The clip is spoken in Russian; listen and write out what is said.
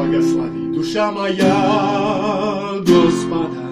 благослови, душа моя, Господа, Господа.